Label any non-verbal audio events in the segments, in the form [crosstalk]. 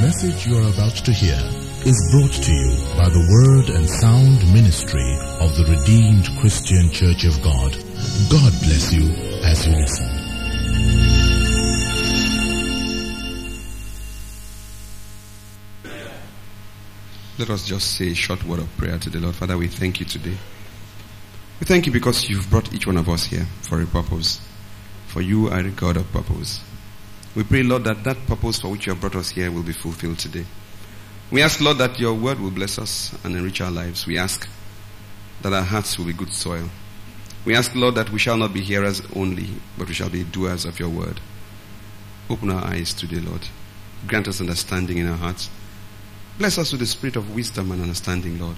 message you are about to hear is brought to you by the Word and Sound Ministry of the Redeemed Christian Church of God. God bless you as you listen. Let us just say a short word of prayer to the Lord. Father, we thank you today. We thank you because you've brought each one of us here for a purpose. For you are a God of purpose. We pray, Lord, that that purpose for which you have brought us here will be fulfilled today. We ask, Lord, that your word will bless us and enrich our lives. We ask that our hearts will be good soil. We ask, Lord, that we shall not be hearers only, but we shall be doers of your word. Open our eyes today, Lord. Grant us understanding in our hearts. Bless us with the spirit of wisdom and understanding, Lord.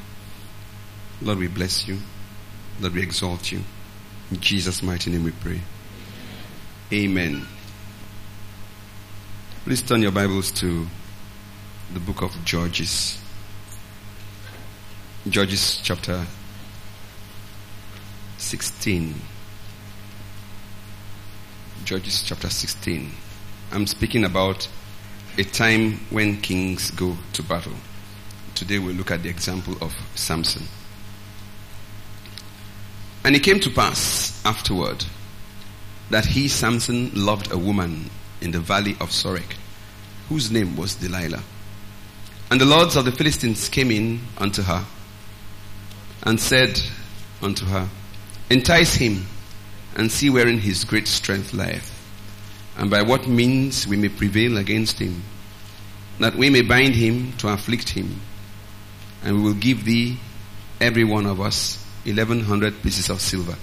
Lord, we bless you. Lord, we exalt you. In Jesus' mighty name we pray. Amen. Please turn your Bibles to the book of Judges. Judges chapter 16. Judges chapter 16. I'm speaking about a time when kings go to battle. Today we'll look at the example of Samson. And it came to pass afterward that he, Samson, loved a woman in the valley of Sorek, whose name was Delilah. And the lords of the Philistines came in unto her and said unto her, Entice him and see wherein his great strength lieth, and by what means we may prevail against him, that we may bind him to afflict him, and we will give thee, every one of us, eleven hundred pieces of silver.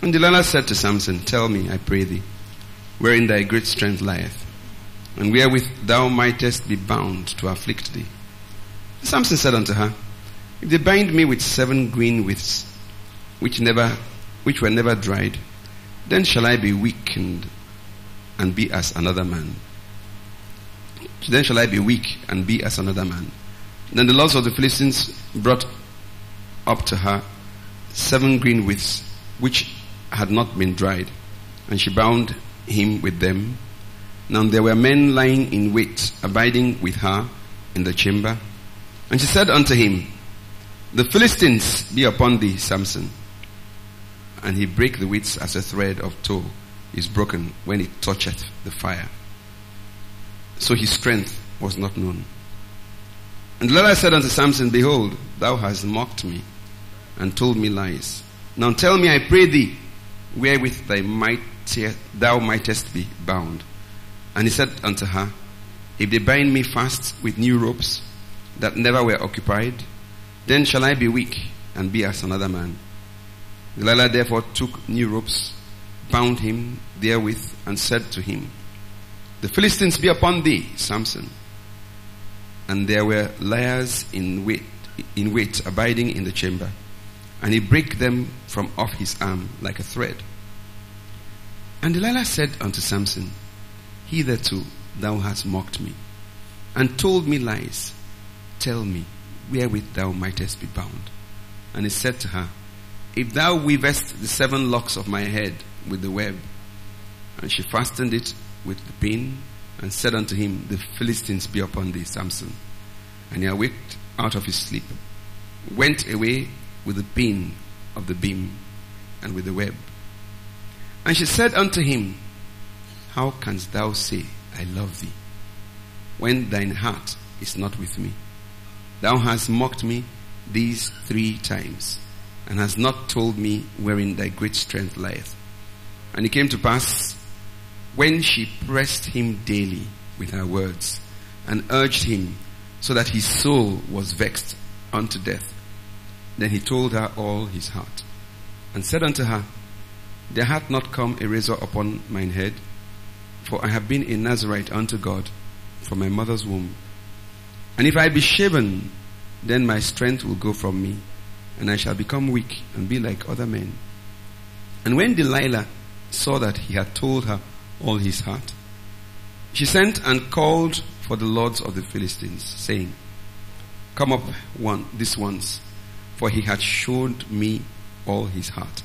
And Delilah said to Samson, Tell me, I pray thee, wherein thy great strength lieth, and wherewith thou mightest be bound to afflict thee. Samson said unto her, If they bind me with seven green withs, which never, which were never dried, then shall I be weakened and be as another man. Then shall I be weak and be as another man. Then the lords of the Philistines brought up to her seven green withs, which had not been dried, and she bound him with them. Now there were men lying in wait, abiding with her in the chamber. And she said unto him, The Philistines be upon thee, Samson. And he brake the withs as a thread of tow is broken when it toucheth the fire. So his strength was not known. And Delilah said unto Samson, Behold, thou hast mocked me and told me lies. Now tell me, I pray thee, wherewith thy might, thou mightest be bound. And he said unto her, If they bind me fast with new ropes that never were occupied, then shall I be weak and be as another man. Delilah therefore took new ropes, bound him therewith, and said to him, The Philistines be upon thee, Samson. And there were liars in wait, in wait, abiding in the chamber. And he brake them from off his arm like a thread. And Delilah said unto Samson, Hitherto thou hast mocked me, and told me lies. Tell me, wherewith thou mightest be bound. And he said to her, If thou weavest the seven locks of my head with the web, and she fastened it with the pin, and said unto him, The Philistines be upon thee, Samson. And he awaked out of his sleep, went away with the pin of the beam and with the web. And she said unto him, How canst thou say, I love thee, when thine heart is not with me? Thou hast mocked me these three times, and hast not told me wherein thy great strength lieth. And it came to pass, when she pressed him daily with her words, and urged him, so that his soul was vexed unto death, then he told her all his heart, and said unto her, There hath not come a razor upon mine head, for I have been a Nazarite unto God from my mother's womb. And if I be shaven, then my strength will go from me, and I shall become weak and be like other men. And when Delilah saw that he had told her all his heart, she sent and called for the lords of the Philistines, saying, Come up one this once, for he had showed me all his heart.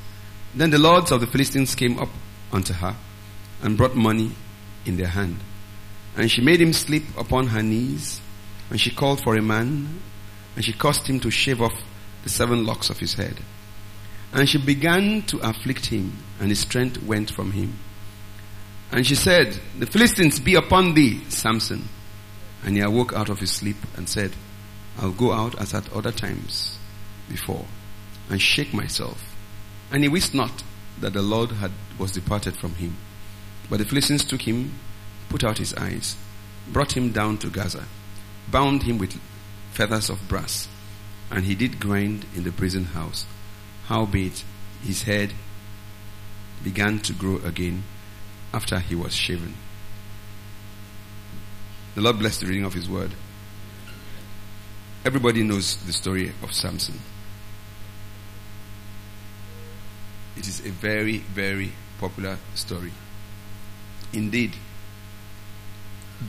Then the lords of the Philistines came up unto her and brought money in their hand. And she made him sleep upon her knees, and she called for a man, and she caused him to shave off the seven locks of his head. And she began to afflict him, and his strength went from him. And she said, The Philistines be upon thee, Samson. And he awoke out of his sleep and said, I'll go out as at other times before, and shake myself. And he wist not that the Lord had was departed from him. But the Philistines took him, put out his eyes, brought him down to Gaza, bound him with feathers of brass, and he did grind in the prison house. Howbeit his head began to grow again after he was shaven. The Lord bless the reading of his word. Everybody knows the story of Samson. It is a very, very popular story. Indeed,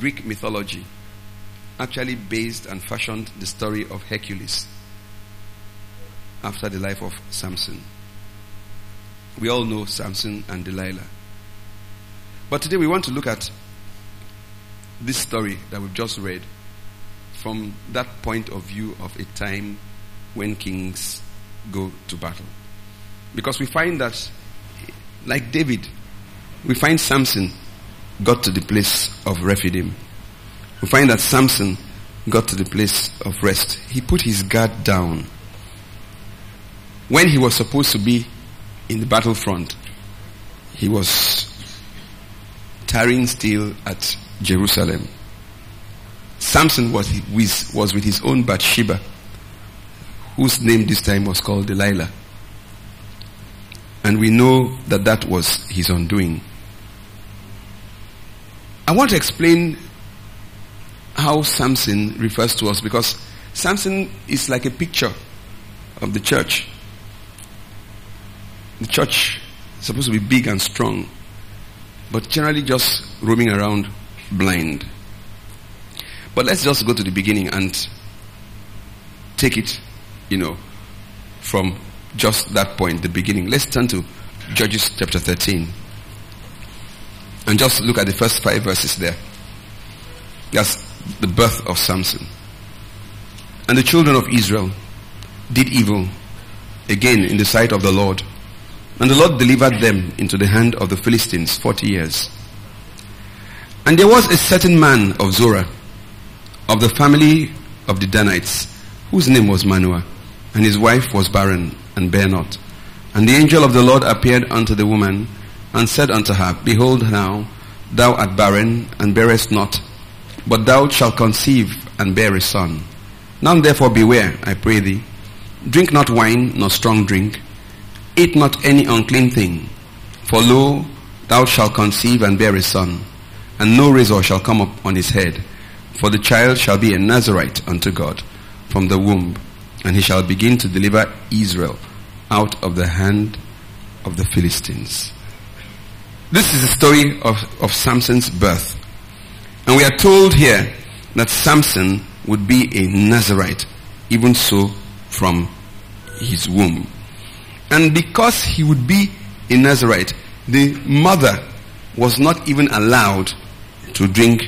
Greek mythology actually based and fashioned the story of Hercules after the life of Samson. We all know Samson and Delilah. But today we want to look at this story that we've just read from that point of view of a time when kings go to battle. Because we find that, like David, we find Samson got to the place of Rephidim. We find that Samson got to the place of rest. He put his guard down. When he was supposed to be in the battlefront, he was tarrying still at Jerusalem. Samson was with his own Bathsheba, whose name this time was called Delilah. And we know that that was his undoing. I want to explain how Samson refers to us because Samson is like a picture of the church. The church is supposed to be big and strong, but generally just roaming around blind. But let's just go to the beginning and take it, you know, from just that point, the beginning. Let's turn to Judges chapter 13. And just look at the first five verses there. That's the birth of Samson. And the children of Israel did evil again in the sight of the Lord. And the Lord delivered them into the hand of the Philistines forty years. And there was a certain man of Zorah, of the family of the Danites, whose name was Manoah, and his wife was barren and bare not. And the angel of the Lord appeared unto the woman and said unto her, Behold now, thou art barren and bearest not, but thou shalt conceive and bear a son. Now therefore beware, I pray thee. Drink not wine nor strong drink. Eat not any unclean thing. For lo, thou shalt conceive and bear a son, and no razor shall come up on his head. For the child shall be a Nazarite unto God from the womb, and he shall begin to deliver Israel out of the hand of the Philistines. This is the story of, of Samson's birth. And we are told here that Samson would be a Nazarite, even so from his womb. And because he would be a Nazarite, the mother was not even allowed to drink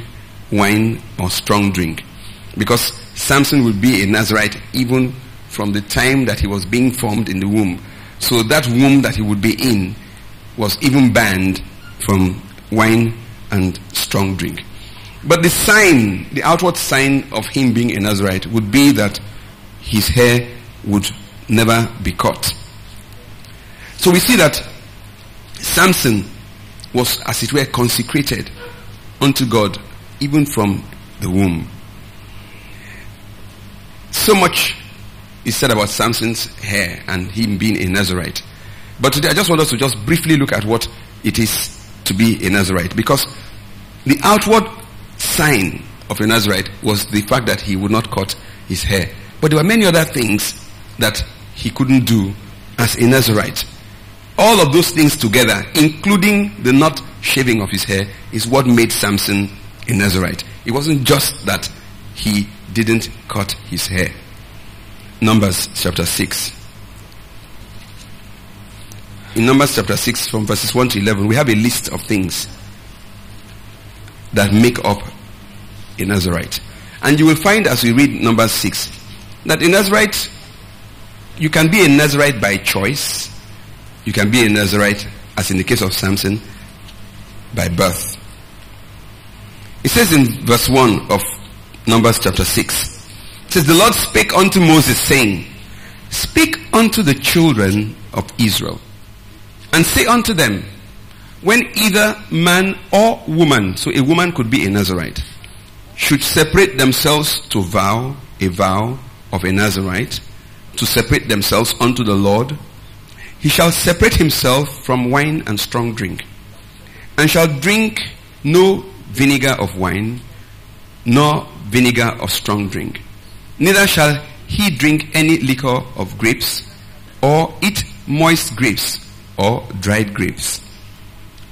wine or strong drink. Because Samson would be a Nazarite even from the time that he was being formed in the womb. So that womb that he would be in was even banned from wine and strong drink. But the sign, the outward sign of him being a Nazarite would be that his hair would never be cut. So we see that Samson was, as it were, consecrated unto God even from the womb. So much is said about Samson's hair and him being a Nazarite. But today I just want us to just briefly look at what it is to be a Nazarite because the outward sign of a Nazarite was the fact that he would not cut his hair. But there were many other things that he couldn't do as a Nazarite. All of those things together, including the not shaving of his hair, is what made Samson a Nazarite. It wasn't just that he didn't cut his hair. Numbers chapter 6 in Numbers chapter 6 from verses 1 to 11, we have a list of things that make up a Nazarite. And you will find as we read number 6 that a Nazarite, you can be a Nazarite by choice. You can be a Nazarite, as in the case of Samson, by birth. It says in verse 1 of Numbers chapter 6, it says, The Lord spake unto Moses, saying, Speak unto the children of Israel, and say unto them, when either man or woman, so a woman could be a Nazarite, should separate themselves to vow a vow of a Nazarite, to separate themselves unto the Lord, he shall separate himself from wine and strong drink, and shall drink no vinegar of wine, nor vinegar of strong drink. Neither shall he drink any liquor of grapes, or eat moist grapes, or dried grapes.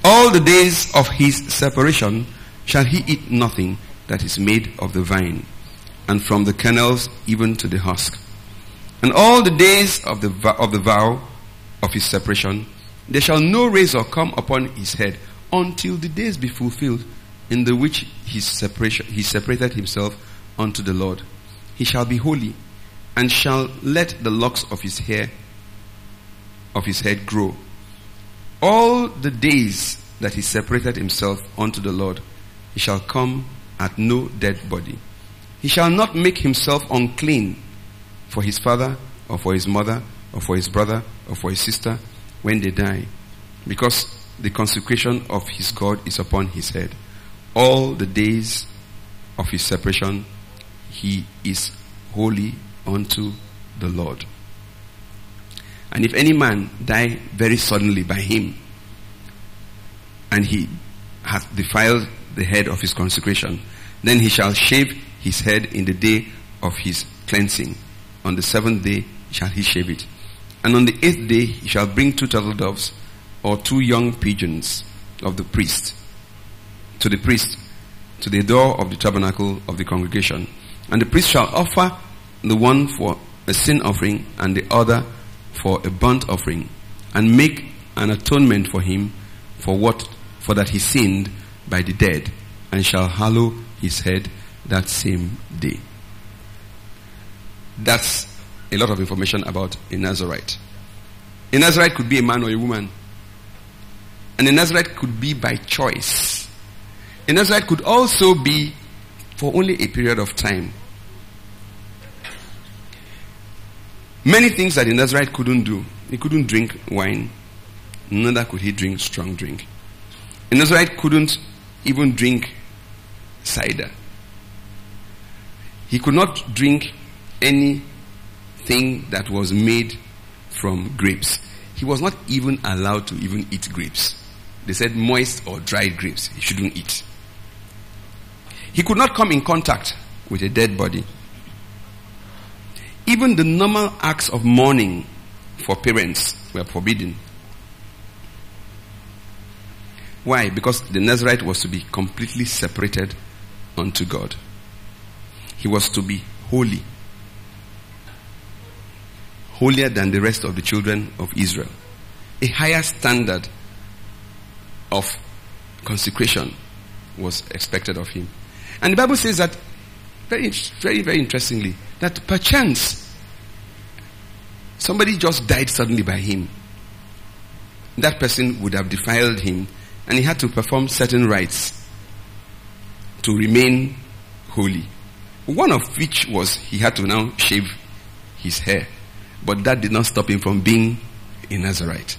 All the days of his separation shall he eat nothing that is made of the vine, and from the kernels even to the husk. And all the days of the, of the vow of his separation, there shall no razor come upon his head until the days be fulfilled in the which his separation, he separated himself unto the Lord. He shall be holy and shall let the locks of his hair, of his head grow all the days that he separated himself unto the Lord, he shall come at no dead body. He shall not make himself unclean for his father or for his mother or for his brother or for his sister when they die, because the consecration of his God is upon his head. All the days of his separation, he is holy unto the Lord. And if any man die very suddenly by him, and he hath defiled the head of his consecration, then he shall shave his head in the day of his cleansing. On the seventh day shall he shave it. And on the eighth day he shall bring two turtle doves or two young pigeons of the priest to the priest to the door of the tabernacle of the congregation. And the priest shall offer the one for a sin offering and the other for a burnt offering and make an atonement for him for what for that he sinned by the dead and shall hallow his head that same day. That's a lot of information about a Nazarite. A Nazarite could be a man or a woman. And a Nazarite could be by choice. A Nazarite could also be for only a period of time. Many things that the Nazarite couldn't do. He couldn't drink wine, neither could he drink strong drink. A Nazarite couldn't even drink cider. He could not drink anything that was made from grapes. He was not even allowed to even eat grapes. They said moist or dried grapes he shouldn't eat. He could not come in contact with a dead body. Even the normal acts of mourning for parents were forbidden. Why? Because the Nazarite was to be completely separated unto God. He was to be holy. Holier than the rest of the children of Israel. A higher standard of consecration was expected of him. And the Bible says that very, very, very interestingly, that perchance somebody just died suddenly by him. That person would have defiled him and he had to perform certain rites to remain holy. One of which was he had to now shave his hair. But that did not stop him from being a Nazarite.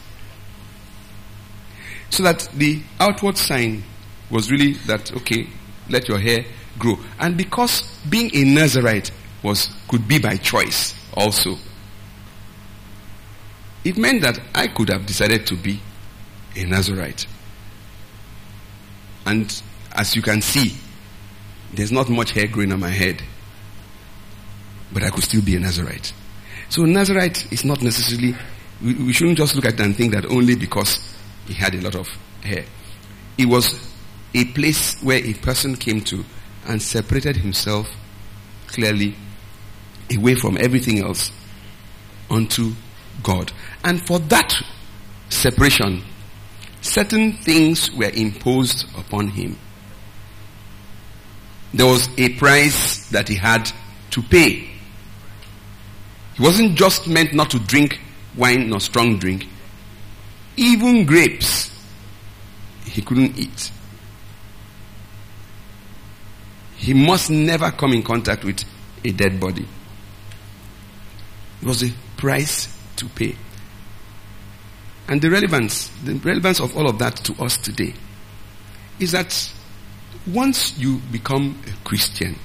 So that the outward sign was really that, okay, let your hair grow. And because being a Nazarite was, could be by choice also, it meant that I could have decided to be a Nazarite. And as you can see, there's not much hair growing on my head. But I could still be a Nazarite. So Nazarite is not necessarily, we, we shouldn't just look at it and think that only because he had a lot of hair. It was a place where a person came to and separated himself clearly away from everything else unto God. And for that separation, certain things were imposed upon him. there was a price that he had to pay. He wasn't just meant not to drink wine nor strong drink. Even grapes, he couldn't eat. He must never come in contact with a dead body. It was a price to pay. And the relevance, the relevance of all of that to us today is that once you become a Christian,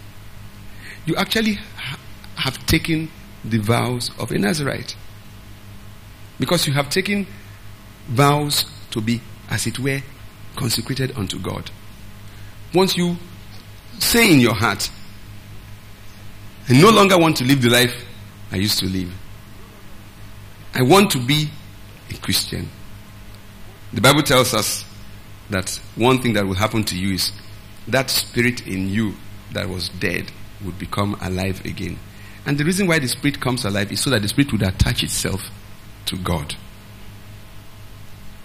you actually ha- have taken the vows of a Nazarite. Because you have taken vows to be, as it were, consecrated unto God. Once you say in your heart, I no longer want to live the life I used to live. I want to be a Christian. The Bible tells us that one thing that will happen to you is that spirit in you that was dead would become alive again. And the reason why the spirit comes alive is so that the spirit would attach itself to God.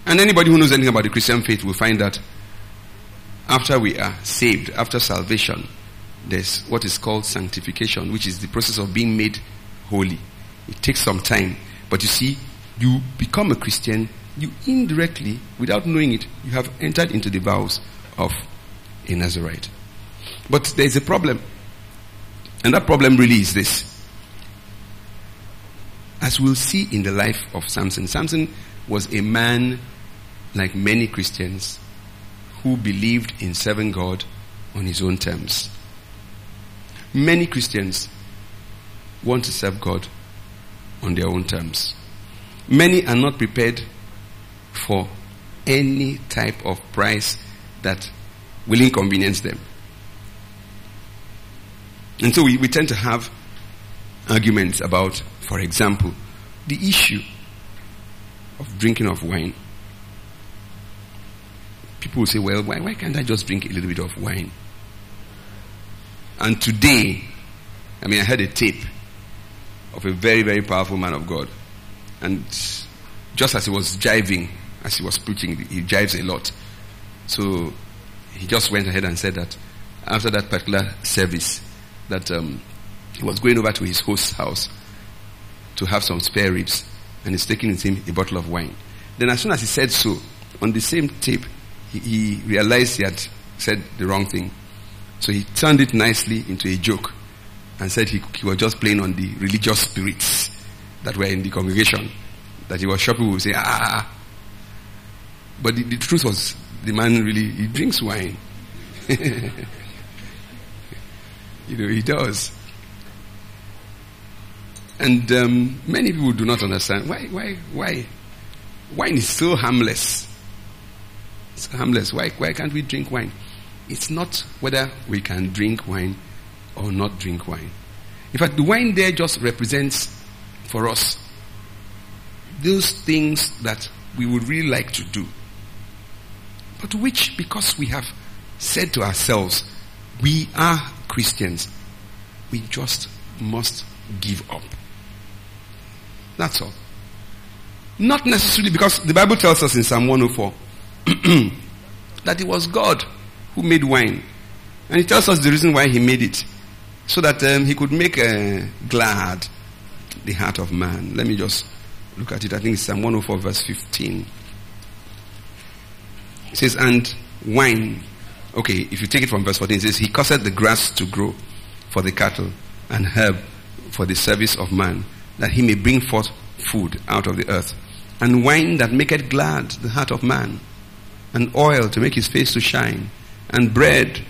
And anybody who knows anything about the Christian faith will find that after we are saved, after salvation, there's what is called sanctification, which is the process of being made holy. It takes some time. But you see, you become a Christian, you indirectly, without knowing it, you have entered into the vows of a Nazarite. But there's a problem. And that problem really is this. As we'll see in the life of Samson, Samson was a man like many Christians who believed in serving God on his own terms. Many Christians want to serve God on their own terms. Many are not prepared for any type of price that will inconvenience them. And so we, we tend to have arguments about, for example, the issue of drinking of wine. People will say, well, why, why can't I just drink a little bit of wine? And today, I mean, I had a tape of a very, very powerful man of God. And just as he was jiving, as he was preaching, he jives a lot. So he just went ahead and said that after that particular service, that um, he was going over to his host's house to have some spare ribs, and he's taking with him a bottle of wine. Then, as soon as he said so, on the same tape, he, he realized he had said the wrong thing. So he turned it nicely into a joke and said he, he was just playing on the religious spirits that were in the congregation. That he was sure people would say, ah. But the, the truth was, the man really, he drinks wine. [laughs] you know, he does. And um, many people do not understand why, why, why. Wine is so harmless. It's harmless. Why, why can't we drink wine? It's not whether we can drink wine or not drink wine. In fact, the wine there just represents for us those things that we would really like to do, but which, because we have said to ourselves, we are Christians, we just must give up. That's all. Not necessarily because the Bible tells us in Psalm 104 [clears throat] that it was God who made wine. And it tells us the reason why he made it. So that um, he could make uh, glad the heart of man. Let me just look at it. I think it's Psalm 104 verse 15. It says, and wine. Okay, if you take it from verse 14, it says, He caused the grass to grow for the cattle and herb for the service of man, that he may bring forth food out of the earth. And wine that maketh glad the heart of man, and oil to make his face to shine, and bread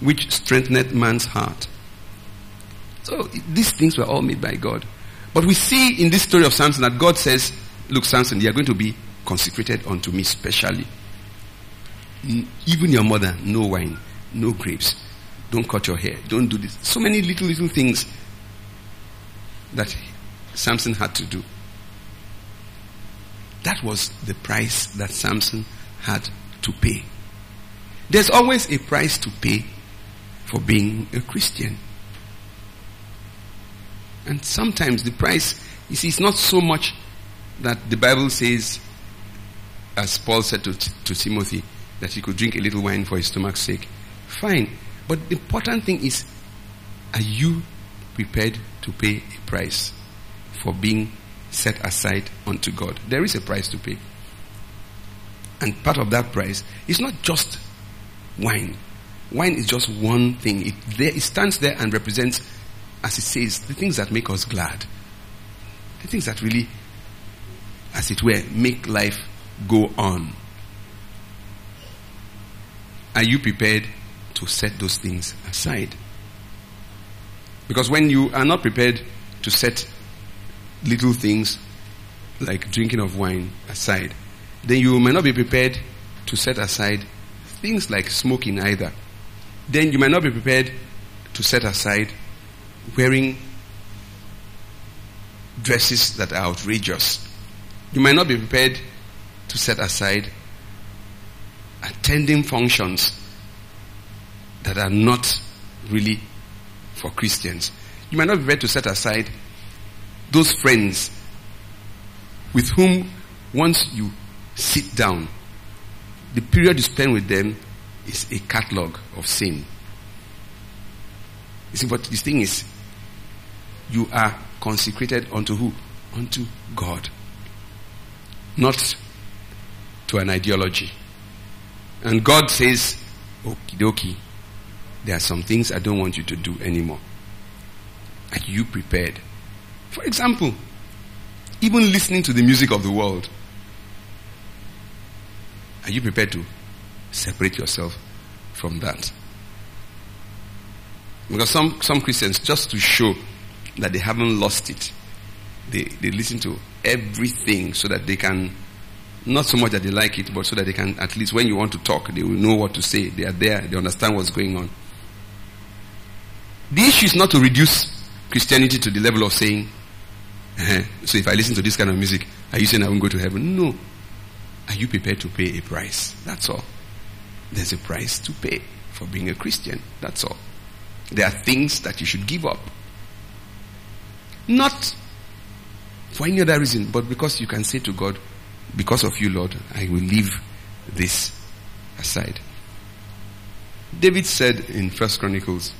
which strengtheneth man's heart. So these things were all made by God. But we see in this story of Samson that God says, Look, Samson, you are going to be consecrated unto me specially. Even your mother, no wine, no grapes. Don't cut your hair. Don't do this. So many little, little things that Samson had to do. That was the price that Samson had to pay. There's always a price to pay for being a Christian. And sometimes the price, you see, it's not so much that the Bible says, as Paul said to, to Timothy, that he could drink a little wine for his stomach's sake. Fine. But the important thing is, are you prepared to pay a price for being set aside unto God? There is a price to pay. And part of that price is not just wine. Wine is just one thing. It, there, it stands there and represents, as it says, the things that make us glad. The things that really, as it were, make life go on. Are you prepared to set those things aside? Because when you are not prepared to set little things like drinking of wine aside, then you may not be prepared to set aside things like smoking either. Then you might not be prepared to set aside wearing dresses that are outrageous. You might not be prepared to set aside attending functions that are not really for Christians. You might not be prepared to set aside those friends with whom once you sit down, the period you spend with them is a catalog of sin. You see, but the thing is, you are consecrated unto who? Unto God. Not to an ideology. And God says, okie dokie, there are some things I don't want you to do anymore. Are you prepared? For example, even listening to the music of the world. Are you prepared to separate yourself from that? Because some, some Christians, just to show that they haven't lost it, they, they listen to everything so that they can, not so much that they like it, but so that they can, at least when you want to talk, they will know what to say. They are there, they understand what's going on. The issue is not to reduce Christianity to the level of saying, uh-huh, so if I listen to this kind of music, are you saying I won't go to heaven? No. Are you prepared to pay a price? That's all. There's a price to pay for being a Christian. That's all. There are things that you should give up. Not for any other reason, but because you can say to God, because of you, Lord, I will leave this aside. David said in First Chronicles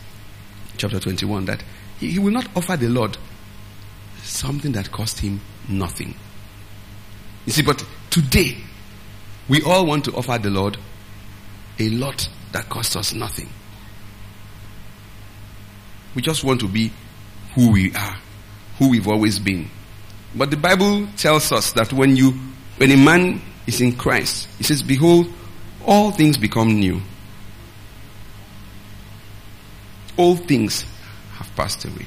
chapter 21 that he, will not offer the Lord something that cost him nothing. You see, but today, we all want to offer the Lord a lot that costs us nothing. We just want to be who we are, who we've always been. But the Bible tells us that when you, when a man is in Christ, he says, behold, all things become new. All things have passed away.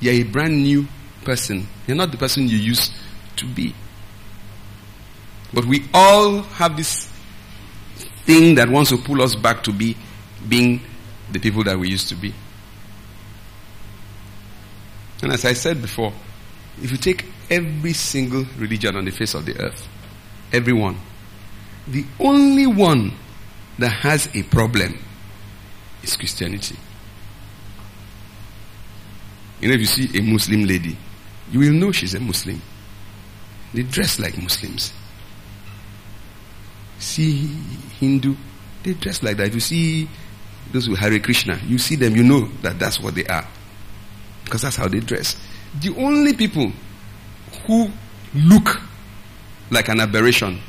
You're a brand new person. You're not the person you used to be. But we all have this thing that wants to pull us back to be being the people that we used to be. And as I said before, if you take every single religion on the face of the earth, everyone, the only one that has a problem is Christianity. You know, if you see a Muslim lady, you will know she's a Muslim. They dress like Muslims. See Hindu, they dress like that. If you see those who Hare Krishna, you see them, you know that that's what they are. Because that's how they dress. The only people who look like an aberration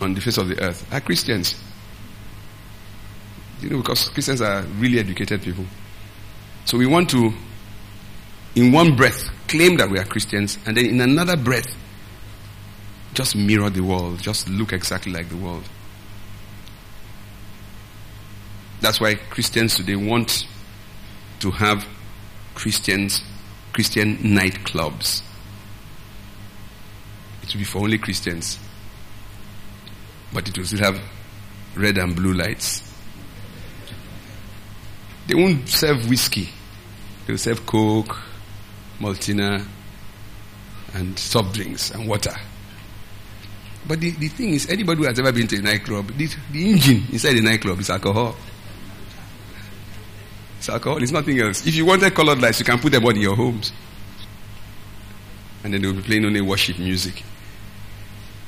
on the face of the earth are Christians. You know, because Christians are really educated people. So we want to, in one breath, claim that we are Christians, and then in another breath, just mirror the world, just look exactly like the world. That's why Christians today want to have Christians, Christian nightclubs. It will be for only Christians. But it will still have red and blue lights. They won't serve whiskey. They'll serve Coke, Maltina, and soft drinks and water. But the, the thing is, anybody who has ever been to a nightclub, the, the engine inside the nightclub is alcohol. It's alcohol, it's nothing else. If you wanted colored lights, you can put them on in your homes. And then they'll be playing only worship music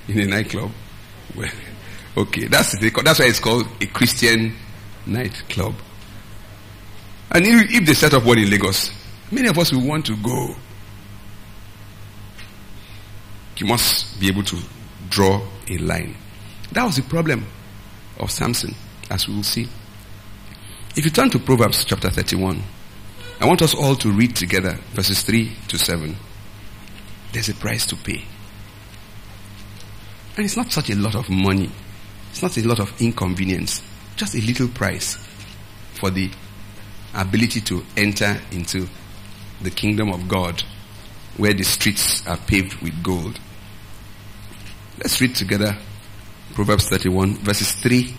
in a nightclub. Well, [laughs] okay, that's the, that's why it's called a Christian nightclub. And if, if they set up one in Lagos, many of us will want to go. You must be able to draw a line. That was the problem of Samson, as we will see. If you turn to Proverbs chapter 31, I want us all to read together verses 3 to 7. There's a price to pay. And it's not such a lot of money. It's not a lot of inconvenience. Just a little price for the ability to enter into the kingdom of God where the streets are paved with gold. Let's read together Proverbs 31 verses 3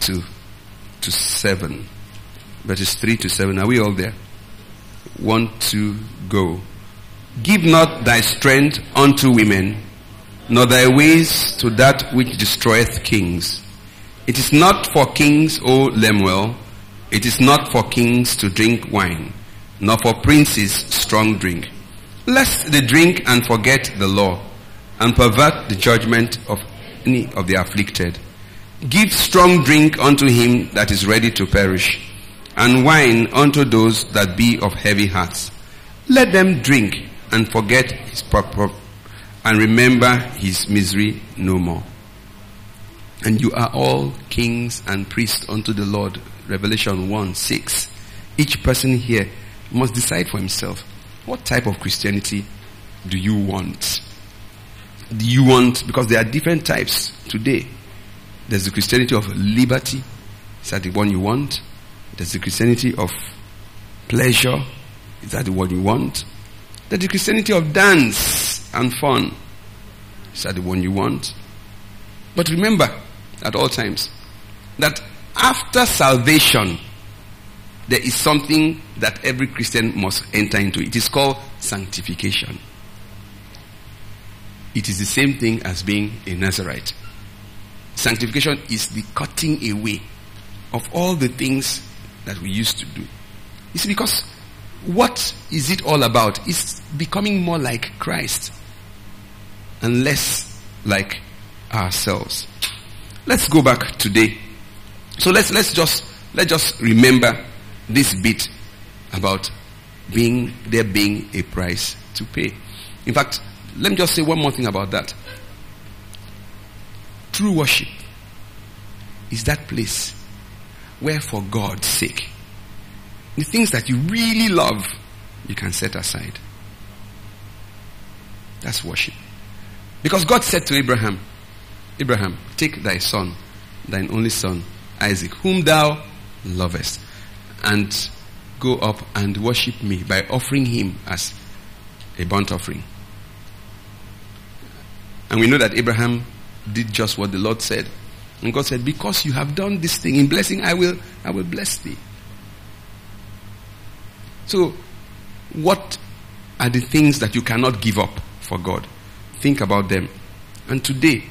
to, to 7. Verses 3 to 7. Are we all there? One, two, go. Give not thy strength unto women, nor thy ways to that which destroyeth kings. It is not for kings, O Lemuel, it is not for kings to drink wine, nor for princes strong drink, lest they drink and forget the law, and pervert the judgment of any of the afflicted. Give strong drink unto him that is ready to perish, and wine unto those that be of heavy hearts. Let them drink and forget his purpose, and remember his misery no more. And you are all kings and priests unto the Lord. Revelation 1 6. Each person here must decide for himself what type of Christianity do you want? Do you want, because there are different types today. There's the Christianity of liberty. Is that the one you want? There's the Christianity of pleasure. Is that the one you want? There's the Christianity of dance and fun. Is that the one you want? But remember, at all times, that after salvation, there is something that every Christian must enter into. It is called sanctification. It is the same thing as being a Nazarite. Sanctification is the cutting away of all the things that we used to do. It's because what is it all about? It's becoming more like Christ and less like ourselves. Let's go back today. So let's let's just let's just remember this bit about being there being a price to pay. In fact, let me just say one more thing about that. True worship is that place where for God's sake, the things that you really love, you can set aside. That's worship. Because God said to Abraham, Abraham, take thy son, thine only son, Isaac, whom thou lovest, and go up and worship me by offering him as a burnt offering. And we know that Abraham did just what the Lord said. And God said, Because you have done this thing in blessing, I will I will bless thee. So what are the things that you cannot give up for God? Think about them. And today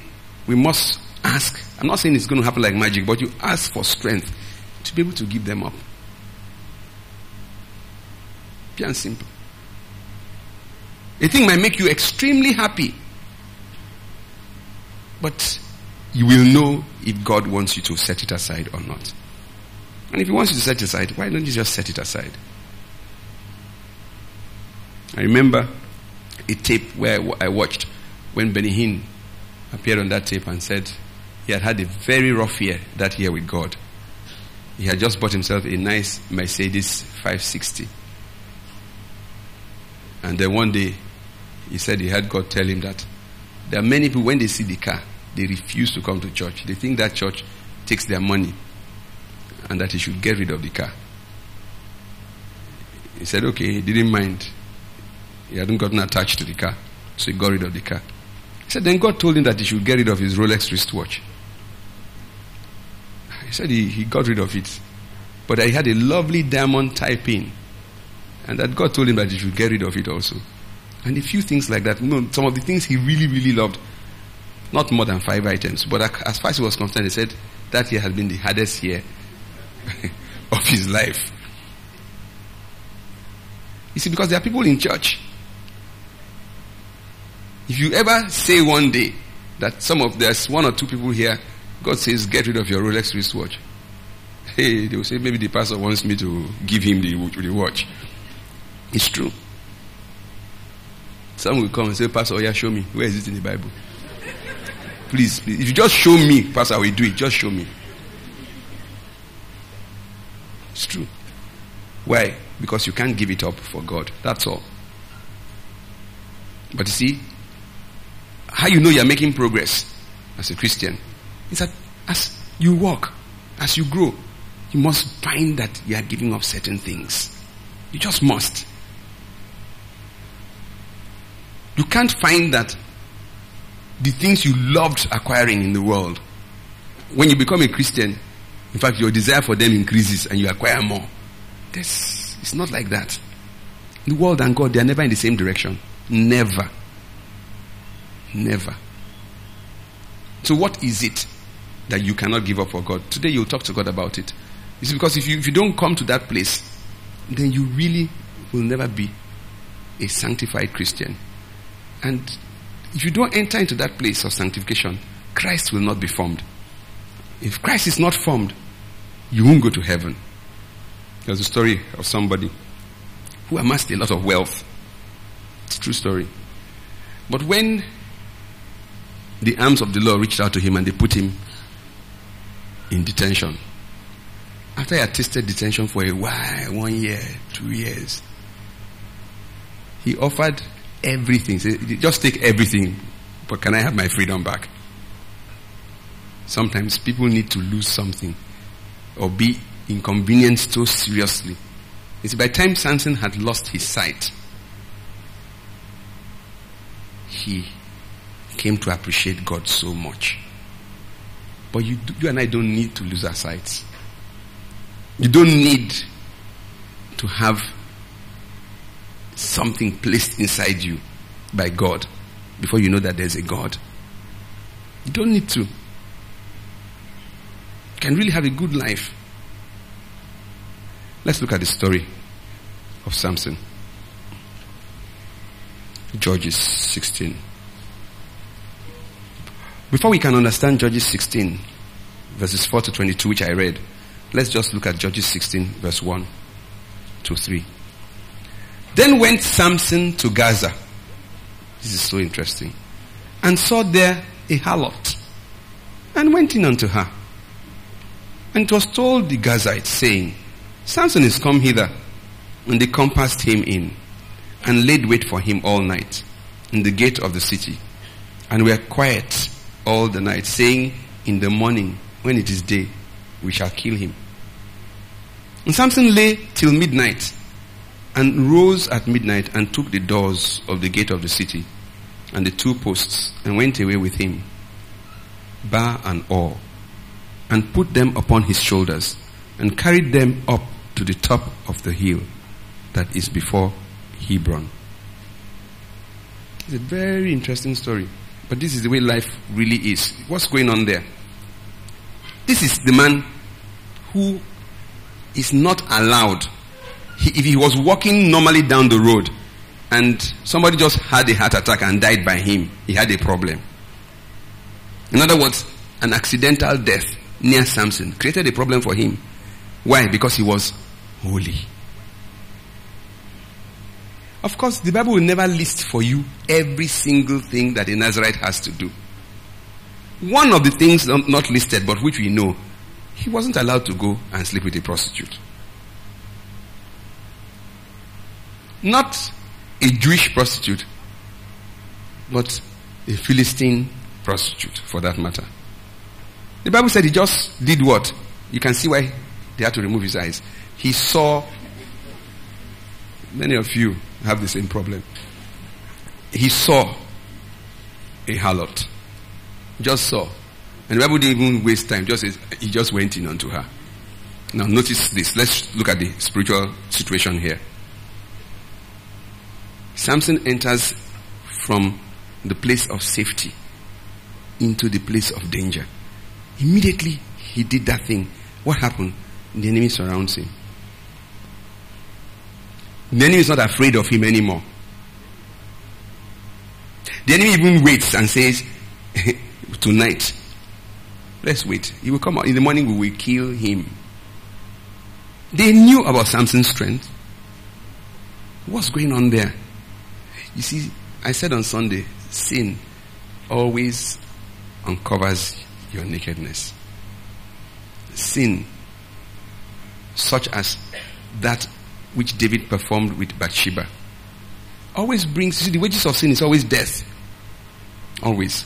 we must ask. I'm not saying it's going to happen like magic, but you ask for strength to be able to give them up. Pure and simple. A thing might make you extremely happy. But you will know if God wants you to set it aside or not. And if He wants you to set it aside, why don't you just set it aside? I remember a tape where I watched when Benny Hinn appeared on that tape and said he had had a very rough year that year with God. He had just bought himself a nice Mercedes 560. And then one day, he said he had God tell him that there are many people, when they see the car, they refuse to come to church. They think that church takes their money and that he should get rid of the car. He said, okay, he didn't mind. He hadn't gotten attached to the car, so he got rid of the car. He said, then God told him that he should get rid of his Rolex wristwatch. He said he, he got rid of it. But he had a lovely diamond tie pin. And that God told him that he should get rid of it also. And a few things like that. You know, some of the things he really, really loved. Not more than five items. But as far as he was concerned, he said that year had been the hardest year [laughs] of his life. You see, because there are people in church. If you ever say one day that some of there's one or two people here, God says, get rid of your Rolex wristwatch. [laughs] Hey, they will say maybe the pastor wants me to give him the, the watch. It's true. Some will come and say, Pastor, oh yeah, show me. Where is it in the Bible? Please, please, if you just show me, Pastor, I will do it. Just show me. It's true. Why? Because you can't give it up for God. That's all. But you see, how you know you're making progress as a Christian is that as you walk, as you grow, you must find that you are giving up certain things. You just must. You can't find that the things you loved acquiring in the world, when you become a Christian, in fact, your desire for them increases and you acquire more. This, it's not like that. The world and God, they are never in the same direction. Never. Never. So, what is it that you cannot give up for God? Today, you'll talk to God about it. It's because if you, if you don't come to that place, then you really will never be a sanctified Christian. And if you don't enter into that place of sanctification, Christ will not be formed. If Christ is not formed, you won't go to heaven. There's a story of somebody who amassed a lot of wealth. It's a true story. But when the arms of the law reached out to him and they put him in detention, after he had tasted detention for a while, one year, two years, he offered everything. Say, just take everything, but can I have my freedom back? Sometimes people need to lose something or be inconvenienced so seriously. It's by the time Samson had lost his sight, he came to appreciate God so much. But you, you and I don't need to lose our sights. You don't need to have something placed inside you by God before you know that there's a God. You don't need to. You can really have a good life. Let's look at the story of Samson. Judges 16. Before we can understand Judges 16, verses 4 to 22, which I read, let's just look at Judges 16, verse 1 to 3. Then went Samson to Gaza. This is so interesting. And saw there a harlot. And went in unto her. And it was told the Gazites, saying, Samson is come hither. And they compassed him in, and laid wait for him all night, in the gate of the city, and were quiet all the night, saying, In the morning, when it is day, we shall kill him. And Samson lay till midnight, and rose at midnight, and took the doors of the gate of the city, and the two posts, and went away with him, bar and all, and put them upon his shoulders, and carried them up to the top of the hill that is before Hebron. It's a very interesting story. But this is the way life really is. What's going on there? This is the man who is not allowed. He, if he was walking normally down the road and somebody just had a heart attack and died by him, he had a problem. In other words, an accidental death near Samson created a problem for him. Why? Because he was holy. Of course, the Bible will never list for you every single thing that a Nazarite has to do. One of the things not listed, but which we know, he wasn't allowed to go and sleep with a prostitute. Not a Jewish prostitute, but a Philistine prostitute, for that matter. The Bible said he just did what? You can see why they had to remove his eyes. He saw, many of you have the same problem. He saw a harlot. Just saw. And the Bible didn't even waste time. Just he just went in onto her. Now notice this. Let's look at the spiritual situation here. Samson enters from the place of safety into the place of danger. Immediately he did that thing. What happened? The enemy surrounds him. The enemy is not afraid of him anymore. The enemy even waits and says, [laughs] Tonight, let's wait. He will come out. In the morning, we will kill him. They knew about Samson's strength. What's going on there? You see, I said on Sunday, sin always uncovers your nakedness. Sin, such as that which David performed with Bathsheba, always brings, you see, the wages of sin is always death. Always.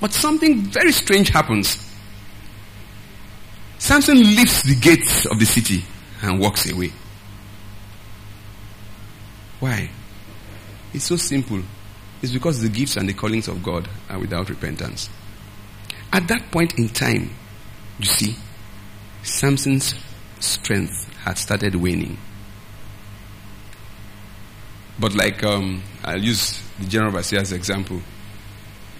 But something very strange happens. Samson leaves the gates of the city and walks away. Why? It's so simple. It's because the gifts and the callings of God are without repentance. At that point in time, you see, Samson's strength had started waning. But like um, I'll use the general overseer as an example.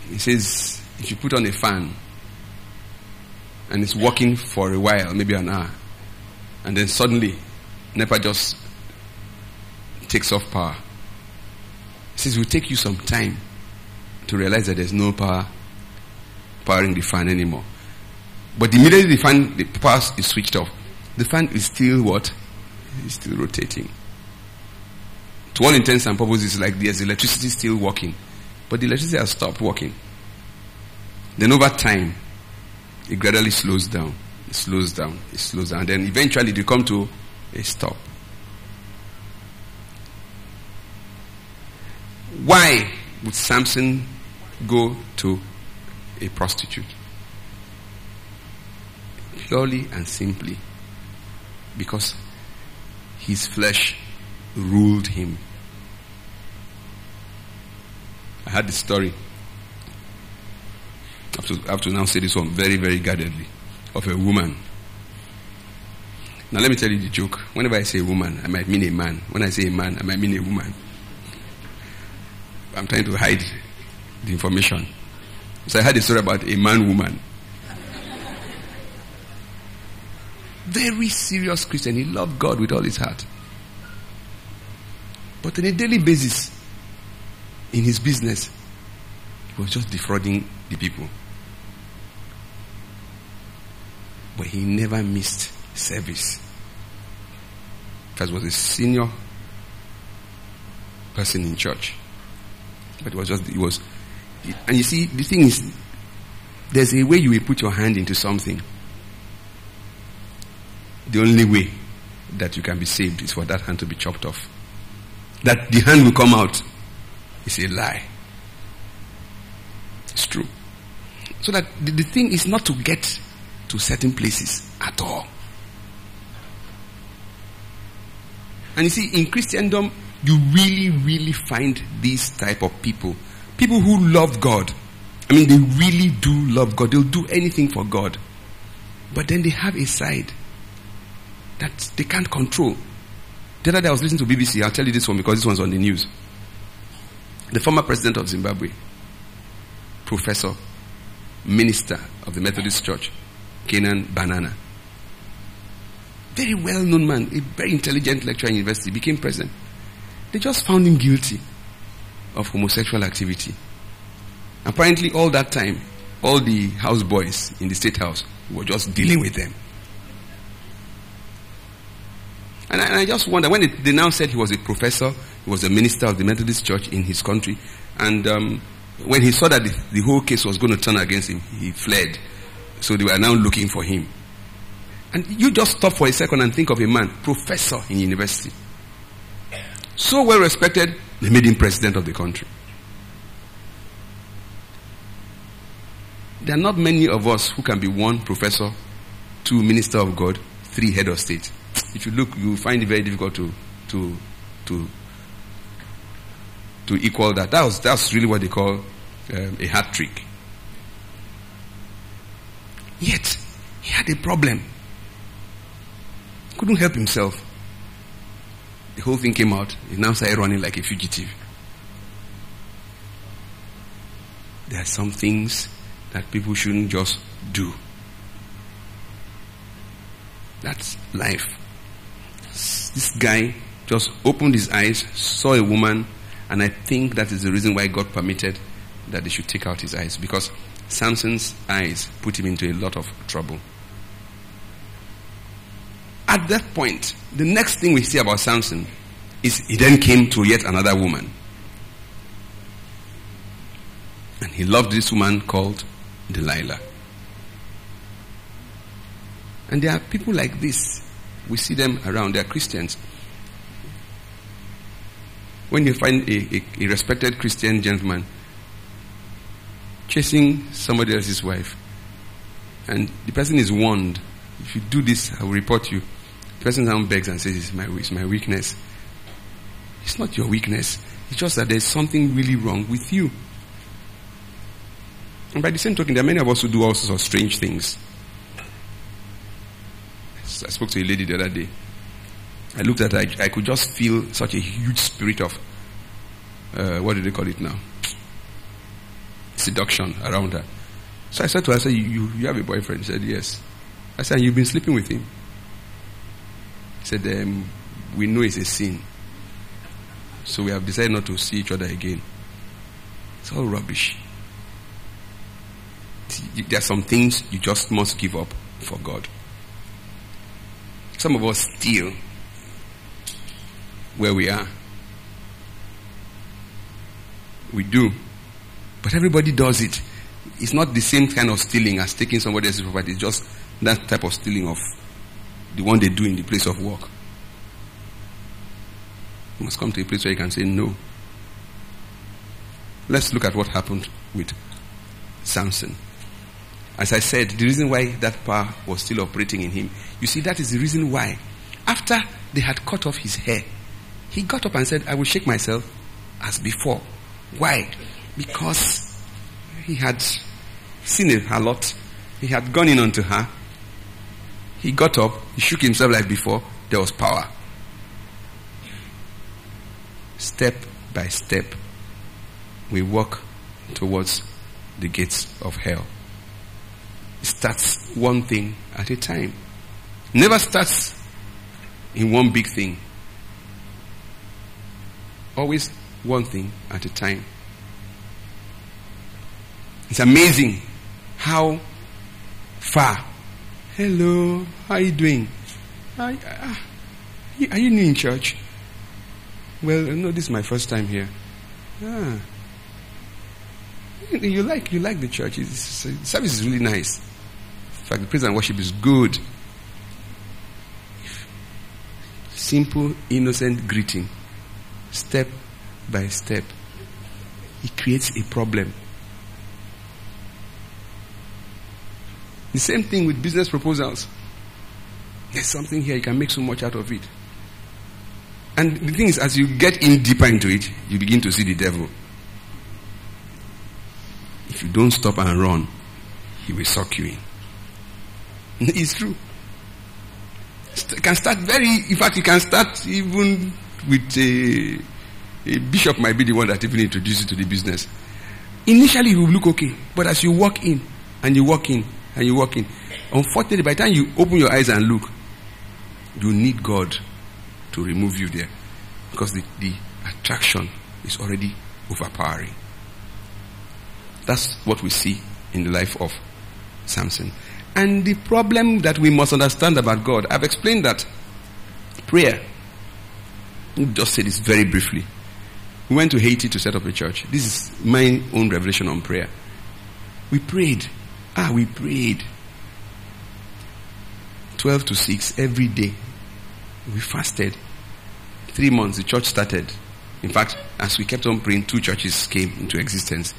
He says if you put on a fan and it's working for a while, maybe an hour, and then suddenly NEPA just takes off power. It will take you some time to realize that there's no power powering the fan anymore. But immediately the fan, the power is switched off. The fan is still what? It's still rotating. To all intents and purposes, it's like there's electricity still working. But the electricity has stopped working. Then over time, it gradually slows down. It slows down. It slows down. And then eventually will come to a stop. Why would Samson go to a prostitute? Purely and simply because his flesh ruled him. I had the story. I have, to, I have to now say this one very, very guardedly of a woman. Now, let me tell you the joke. Whenever I say a woman, I might mean a man. When I say a man, I might mean a woman. I'm trying to hide the information. So I had a story about a man woman. Very serious Christian. He loved God with all his heart. But on a daily basis, in his business, he was just defrauding the people. But he never missed service. Because was a senior person in church. But it was just, it was, and you see, the thing is, there's a way you will put your hand into something. The only way that you can be saved is for that hand to be chopped off that the hand will come out is a lie. It's true. So that the, the thing is not to get to certain places at all. And you see, in Christendom, you really, really find these type of people. People who love God. I mean, they really do love God. They'll do anything for God. But then they have a side that they can't control. The other day I was listening to BBC. I'll tell you this one because this one's on the news. The former president of Zimbabwe, professor, minister of the Methodist Church, Canaan Banana, very well known man, a very intelligent lecturer in university, became president. They just found him guilty of homosexual activity. Apparently, all that time, all the houseboys in the state house were just dealing with them. And I, and I just wonder when it, they now said he was a professor, he was a minister of the Methodist Church in his country, and um, when he saw that the, the whole case was going to turn against him, he fled. So they were now looking for him. And you just stop for a second and think of a man, professor in university. So well respected, they made him president of the country. There are not many of us who can be one professor, two minister of God, three head of state if you look, you find it very difficult to to to to equal that. That that's really what they call um, a hat trick. Yet he had a problem. Couldn't help himself. The whole thing came out. He now started running like a fugitive. There are some things that people shouldn't just do. That's life this guy just opened his eyes, saw a woman, and I think that is the reason why God permitted that they should take out his eyes because Samson's eyes put him into a lot of trouble. At that point, the next thing we see about Samson is he then came to yet another woman. And he loved this woman called Delilah. And there are people like this. We see them around. They are Christians. When you find a, a, a respected Christian gentleman chasing somebody else's wife, and the person is warned, if you do this, I will report you. The person now begs and says, it's my, it's my weakness. It's not your weakness. It's just that there's something really wrong with you. And by the same token, there are many of us who do all sorts of strange things. I spoke to a lady the other day. I looked at her, I, I could just feel such a huge spirit of, uh, what do they call it now? Seduction around her. So I said to her, I said, you, you have a boyfriend? She said, yes. I said, you've been sleeping with him? Said, um, we know it's a sin. So we have decided not to see each other again. It's all rubbish. There are some things you just must give up for God. Some of us steal where we are. We do. But everybody does it. It's not the same kind of stealing as taking somebody else's property. It's just that type of stealing of the one they do in the place of work. You must come to a place where you can say no. Let's look at what happened with Samson. As I said, the reason why that power was still operating in him, you see, that is the reason why, after they had cut off his hair, he got up and said, I will shake myself as before. Why? Because he had seen it a lot. He had gone in unto her. He got up, he shook himself like before. There was power. Step by step, we walk towards the gates of hell It starts one thing at a time. Never starts in one big thing. Always one thing at a time. It's amazing how far. Hello, how are you doing? Are, uh, are you new in church? Well, no, this is my first time here. Ah. You like you like the church. It's, service is really nice In fact, the praise and worship is good. Simple, innocent greeting, step by step. It creates a problem. The same thing with business proposals. There's something here, you can make so much out of it. And the thing is, as you get in deeper into it, you begin to see the devil. If you don't stop and run, he will suck you in. [laughs] It's true. It can start very, in fact, you can start even with a, a bishop might be the one that even introduces you to the business. Initially, it will look okay, but as you walk in and you walk in and you walk in, unfortunately, by the time you open your eyes and look, you need God to remove you there because the, the attraction is already overpowering. That's what we see in the life of Samson. And the problem that we must understand about God, I've explained that prayer. Just say this very briefly. We went to Haiti to set up a church. This is my own revelation on prayer. We prayed. Ah, we prayed. 12 to 6 every day. We fasted. Three months, the church started. In fact, as we kept on praying, two churches came into existence.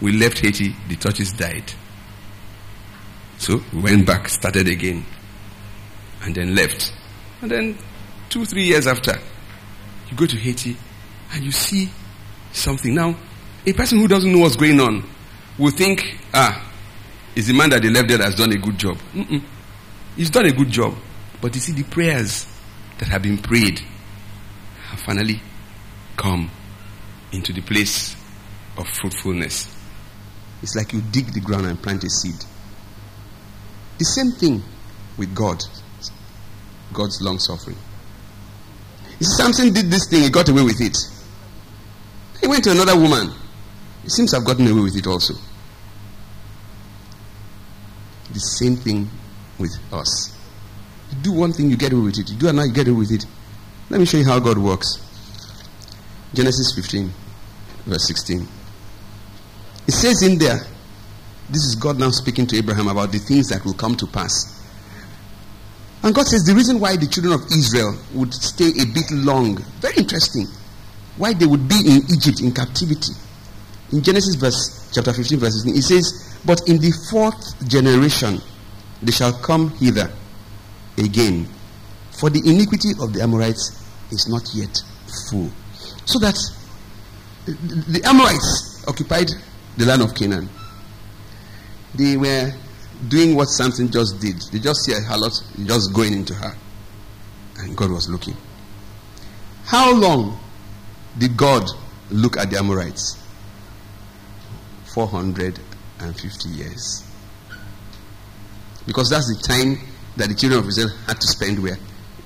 We left Haiti, the churches died. So we went back, started again, and then left. And then two, three years after, you go to Haiti and you see something. Now, a person who doesn't know what's going on will think, ah, is the man that they left there has done a good job. Mm-mm. He's done a good job. But you see, the prayers that have been prayed have finally come into the place of fruitfulness. It's like you dig the ground and plant a seed. The same thing with God. God's long suffering. You see, Samson did this thing, he got away with it. He went to another woman. He seems to have gotten away with it also. The same thing with us. You do one thing, you get away with it. You do another, you get away with it. Let me show you how God works. Genesis 15, verse 16. It says in there, this is God now speaking to Abraham about the things that will come to pass. And God says the reason why the children of Israel would stay a bit long, very interesting, why they would be in Egypt in captivity. In Genesis verse chapter 15, verse 16, it says, But in the fourth generation they shall come hither again, for the iniquity of the Amorites is not yet full. So that the Amorites occupied the land of Canaan. They were doing what Samson just did. They just see a harlot just going into her. And God was looking. How long did God look at the Amorites? 450 years. Because that's the time that the children of Israel had to spend where?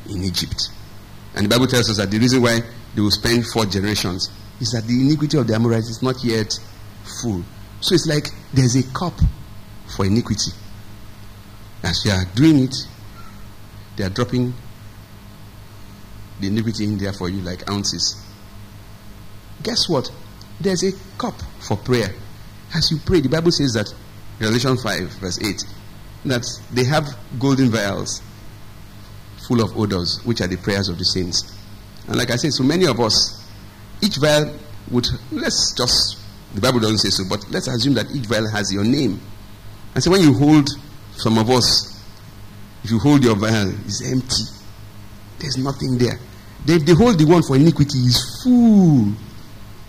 In Egypt. And the Bible tells us that the reason why they will spend four generations is that the iniquity of the Amorites is not yet full. So it's like there's a cup for iniquity. As you are doing it, they are dropping the iniquity in there for you like ounces. Guess what? There's a cup for prayer. As you pray, the Bible says that, Revelation 5, verse 8, that they have golden vials full of odors, which are the prayers of the saints. And like I said, so many of us, each vial would, let's just, the Bible doesn't say so, but let's assume that each vial has your name. And so when you hold, some of us, if you hold your vial, it's empty. There's nothing there. They, they hold the one for iniquity is full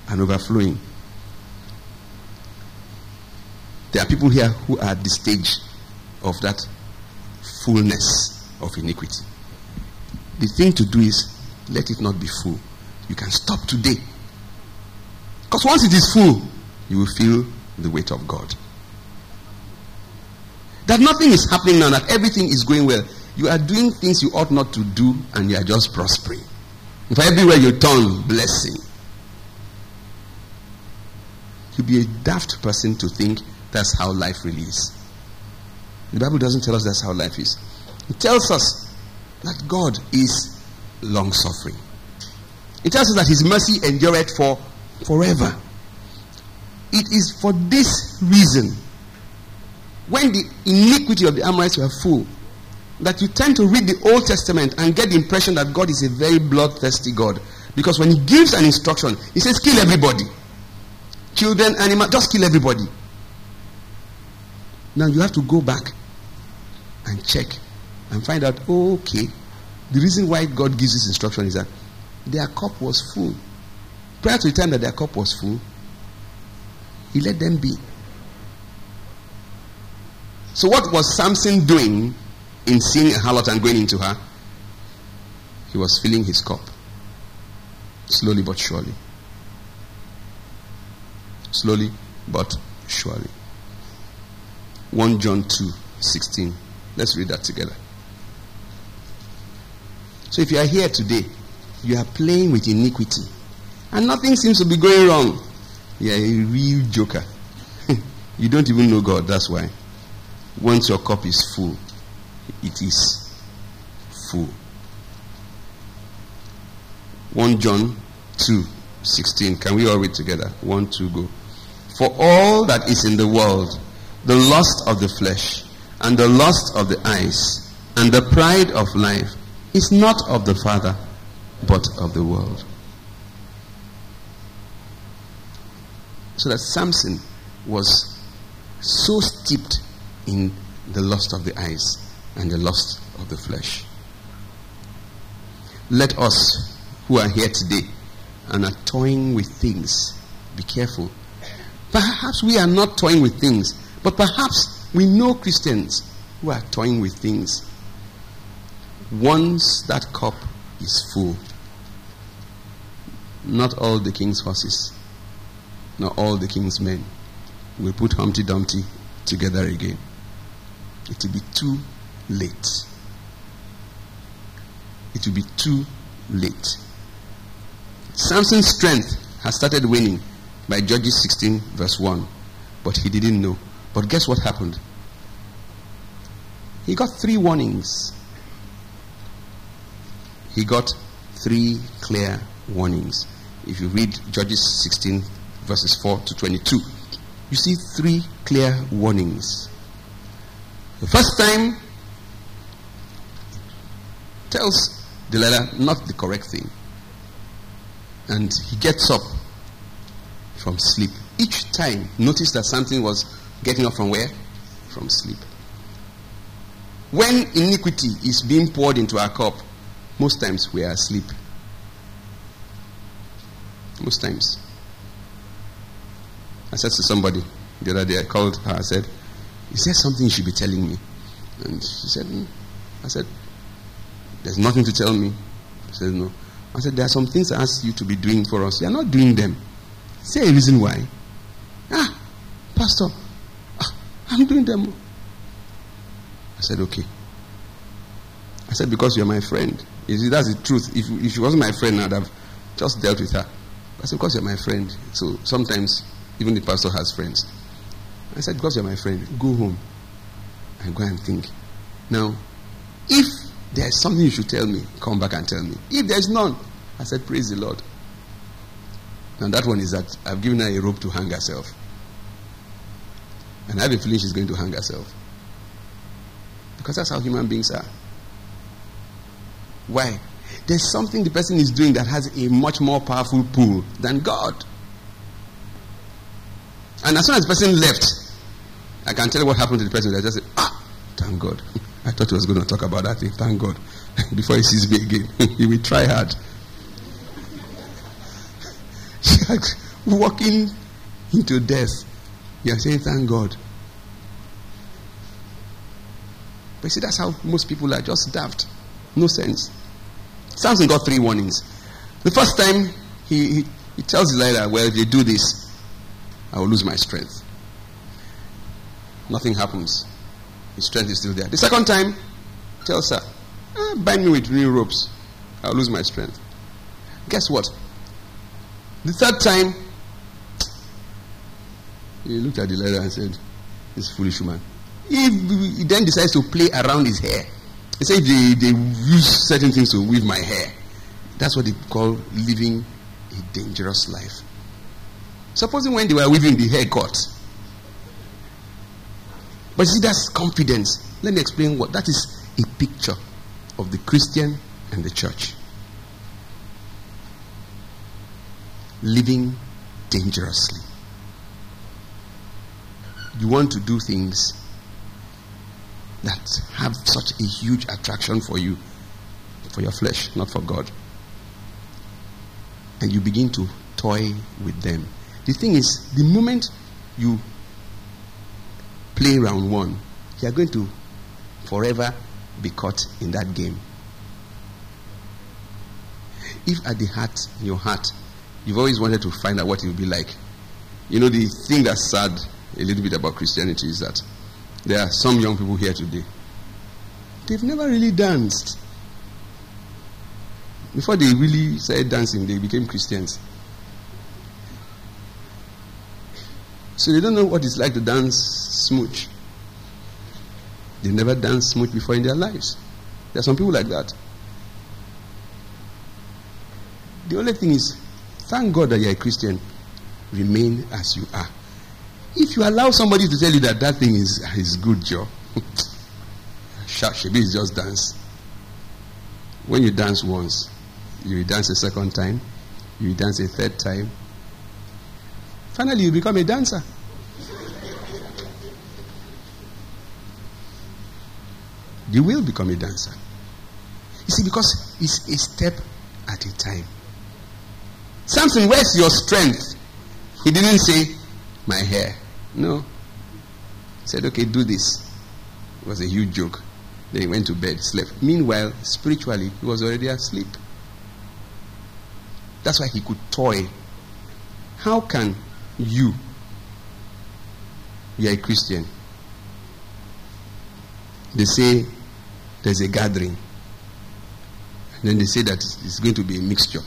and overflowing. There are people here who are at the stage of that fullness of iniquity. The thing to do is let it not be full. You can stop today. Because once it is full, you will feel the weight of God. That nothing is happening now, that everything is going well. You are doing things you ought not to do, and you are just prospering. If everywhere you turn, blessing. You'll be a daft person to think that's how life really is. The Bible doesn't tell us that's how life is. It tells us that God is long suffering. It tells us that his mercy endureth for forever. It is for this reason, when the iniquity of the Amorites were full, that you tend to read the Old Testament and get the impression that God is a very bloodthirsty God. Because when he gives an instruction, he says, kill everybody. Children, animals, just kill everybody. Now you have to go back and check and find out, okay, the reason why God gives this instruction is that their cup was full. Prior to the time that their cup was full, He let them be. So, what was Samson doing in seeing a harlot and going into her? He was filling his cup. Slowly but surely. Slowly but surely. 1 John 2 16. Let's read that together. So if you are here today, you are playing with iniquity, and nothing seems to be going wrong. You are a real joker. [laughs] you don't even know God, that's why. Once your cup is full, it is full. 1 John 2 16. Can we all read together? 1 2 go. For all that is in the world, the lust of the flesh, and the lust of the eyes, and the pride of life, is not of the Father, but of the world. So that Samson was so steeped in the lust of the eyes and the lust of the flesh. Let us who are here today and are toying with things be careful. Perhaps we are not toying with things, but perhaps we know Christians who are toying with things. Once that cup is full, not all the king's horses, not all the king's men will put Humpty Dumpty together again. It will be too late. It will be too late. Samson's strength has started waning by Judges 16, verse 1, but he didn't know. But guess what happened? He got three warnings. he got three clear warnings. If you read Judges 16, verses 4 to 22, you see three clear warnings. The first time tells Delilah not the correct thing. And he gets up from sleep. Each time, notice that something was getting up from where? From sleep. When iniquity is being poured into our cup, most times we are asleep. Most times. I said to somebody the other day, I called her, I said, Is there something you should be telling me? And she said, mm. I said, There's nothing to tell me. She said, No. I said, There are some things I asked you to be doing for us. You are not doing them. Say a reason why. Ah, Pastor, I'm doing them. I said, Okay. I said, Because you're my friend. See, that's the truth. If, if she wasn't my friend, I'd have just dealt with her. I said, Because you're my friend. So sometimes even the pastor has friends. I said, Because you're my friend, go home and go and think. Now, if there's something you should tell me, come back and tell me. If there's none, I said, Praise the Lord. And that one is that I've given her a rope to hang herself. And I have a feeling she's going to hang herself. Because that's how human beings are. Why? There's something the person is doing that has a much more powerful pull than God. And as soon as the person left, I can tell you what happened to the person. I just say, ah, thank God. [laughs] I thought he was going to talk about that thing. Thank God. [laughs] Before he sees me again, [laughs] he will try hard. Walking into death. You are saying, thank God. But see, that's how most people are just daft. No sense. Samson got three warnings. The first time, he, he, he tells Delilah, well, if you do this, I will lose my strength. Nothing happens. His strength is still there. The second time, tells her, ah, bind me with new ropes. I'll lose my strength. Guess what? The third time, he looked at the letter and said, This foolish woman. He, he then decides to play around his hair. He said, they, they use certain things to weave my hair. That's what they call living a dangerous life. Supposing when they were weaving the hair cut. But see, that's confidence. Let me explain what that is a picture of the Christian and the church. Living dangerously. You want to do things that have such a huge attraction for you, for your flesh, not for God. And you begin to toy with them. The thing is, the moment you play round one, you are going to forever be caught in that game. If at the heart, in your heart, you've always wanted to find out what it would be like. You know, the thing that's sad a little bit about Christianity is that there are some young people here today. They've never really danced. Before they really started dancing, they became Christians. So they don't know what it's like to dance smooch. They never danced smooch before in their lives. There are some people like that. The only thing is, thank God that you're a Christian. Remain as you are. If you allow somebody to tell you that that thing is, is good, job, Shabi is just dance. When you dance once, you dance a second time, you dance a third time. Finally, you become a dancer. You will become a dancer. You see, because it's a step at a time. Samson, where's your strength? He didn't say, my hair. No. He said, okay, do this. It was a huge joke. Then he went to bed, slept. Meanwhile, spiritually, he was already asleep. That's why he could toy. How can you, you are a Christian, they say there's a gathering, and then they say that it's going to be a mixture